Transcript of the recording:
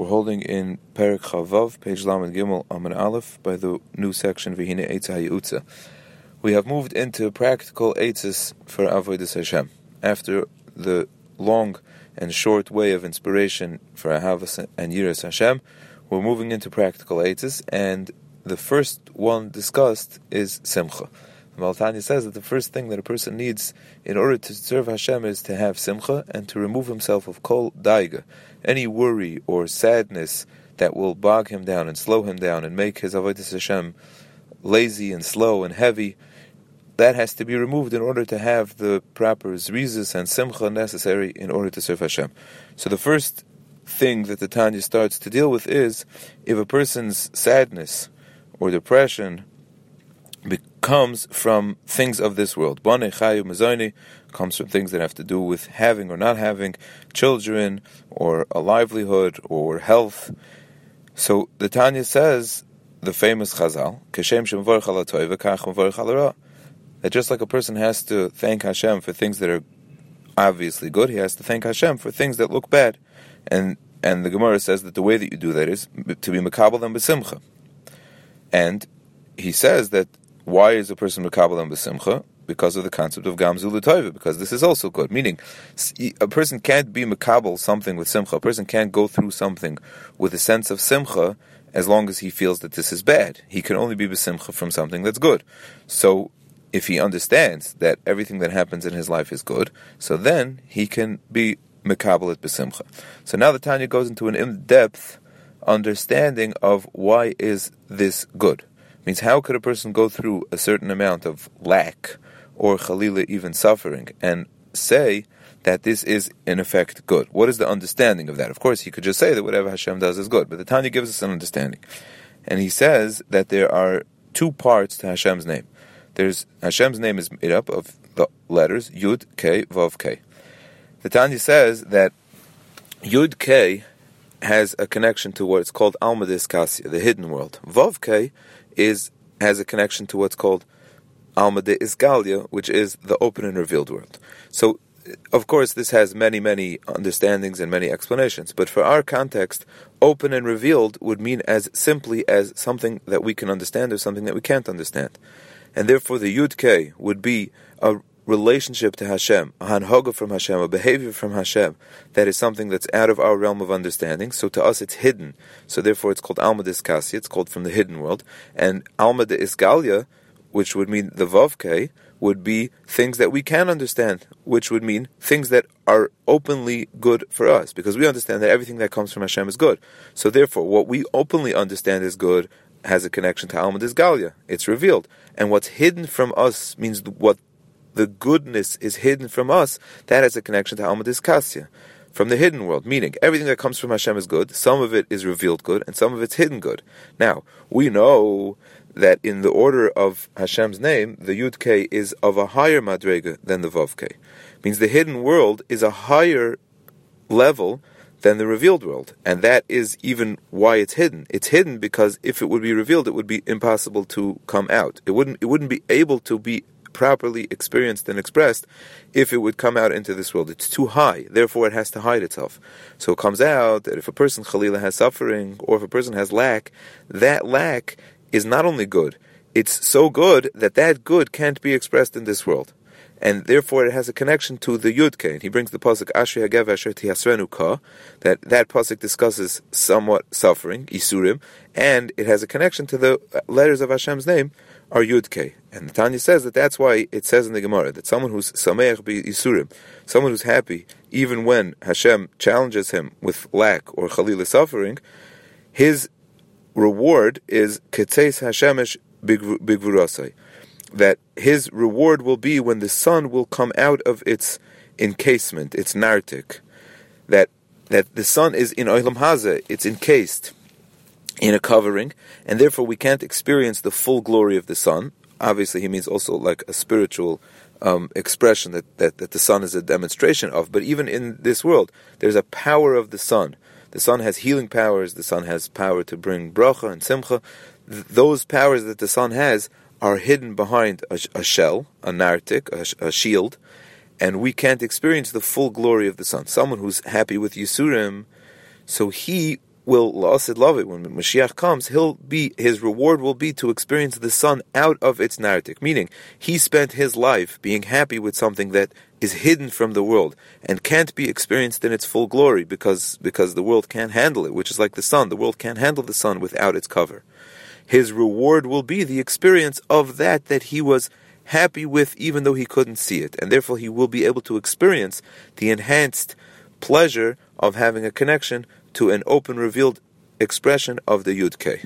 We're holding in Perik Chaf Vav, page Lamed Gimel Amid Aleph, by the new section Vihine Eitz. We have moved into practical eitzes for Avodah Hashem. After the long and short way of inspiration for Ahavas and Yiras Hashem, we're moving into practical eitzes, and the first one discussed is Simcha. Maltani says that the first thing that a person needs in order to serve Hashem is to have simcha and to remove himself of kol daiga, any worry or sadness that will bog him down and slow him down and make his avodah Hashem lazy and slow and heavy. That has to be removed in order to have the proper zrizis and simcha necessary in order to serve Hashem. So the first thing that the Tanya starts to deal with is if a person's sadness or depression comes from things of this world. Bane chayu comes from things that have to do with having or not having children, or a livelihood, or health. So the Tanya says, the famous Chazal, that just like a person has to thank Hashem for things that are obviously good, he has to thank Hashem for things that look bad. And and the Gemara says that the way that you do that is to be makabel and besimcha. And he says that why is a person mekabel and besimcha? Because of the concept of gamzu l'toiva, because this is also good. Meaning, a person can't be mekabel something with simcha. A person can't go through something with a sense of simcha as long as he feels that this is bad. He can only be besimcha from something that's good. So, if he understands that everything that happens in his life is good, so then he can be mekabel at besimcha. So now the Tanya goes into an in-depth understanding of why is this good means how could a person go through a certain amount of lack or chalila even suffering and say that this is in effect good? What is the understanding of that? Of course, he could just say that whatever Hashem does is good, but the Tanya gives us an understanding, and he says that there are two parts to Hashem's name. There's Hashem's name is made up of the letters Yud K Vav K. The Tanya says that Yud K has a connection to what's called Alma Kasya, the hidden world. Vav K is has a connection to what's called Alma de Isgalia, which is the open and revealed world. So, of course, this has many, many understandings and many explanations. But for our context, open and revealed would mean as simply as something that we can understand or something that we can't understand. And therefore, the Yud K would be a relationship to Hashem, a hanhoga from Hashem, a behavior from Hashem, that is something that's out of our realm of understanding. So to us, it's hidden. So therefore, it's called Alma Diskasi. It's called from the hidden world. And Alma de Isgalia, which would mean the Vavke, would be things that we can understand, which would mean things that are openly good for us, because we understand that everything that comes from Hashem is good. So therefore, what we openly understand is good has a connection to Alma Disgalia. It's revealed. And what's hidden from us means what the goodness is hidden from us, that has a connection to Alma Diskasya, from the hidden world. Meaning, everything that comes from Hashem is good, some of it is revealed good, and some of it's hidden good. Now, we know that in the order of Hashem's name, the Yud K is of a higher madrega than the Vav K. Means the hidden world is a higher level than the revealed world. And that is even why it's hidden. It's hidden because if it would be revealed, it would be impossible to come out. It wouldn't, it wouldn't be able to be properly experienced and expressed if it would come out into this world. It's too high, therefore it has to hide itself. So it comes out that if a person, Khalila, has suffering, or if a person has lack, that lack is not only good, it's so good that that good can't be expressed in this world. And therefore it has a connection to the Yudke. And he brings the pasuk Ashri Hagever Asher Tihasrenu Ka, that that pasuk discusses somewhat suffering, Isurim, and it has a connection to the letters of Hashem's name, are Yudke. And the Tanya says that that's why it says in the Gemara that someone who's Sameach bi Yisurim, someone who's happy, even when Hashem challenges him with lack or Chalila suffering, his reward is Ketzeis Hashemesh Bigvurasai. That his reward will be when the sun will come out of its encasement, its nartik. That that the sun is in Olam Haza, it's encased in a covering, and therefore we can't experience the full glory of the sun. Obviously, he means also like a spiritual um, expression that, that, that the sun is a demonstration of. But even in this world, there's a power of the sun. The sun has healing powers. The sun has power to bring bracha and simcha. Th- those powers that the sun has are hidden behind a, a shell, a nartik, a, a, shield, and we can't experience the full glory of the sun. Someone who's happy with Yisurim, so he will la'asid lavo when Mashiach comes, he'll be his reward will be to experience the sun out of its nartik. Meaning, he spent his life being happy with something that is hidden from the world and can't be experienced in its full glory because because the world can't handle it, which is like the sun. The world can't handle the sun without its cover. His reward will be the experience of that that he was happy with even though he couldn't see it. And therefore he will be able to experience the enhanced pleasure of having a connection to an open revealed expression of the Yud Kei.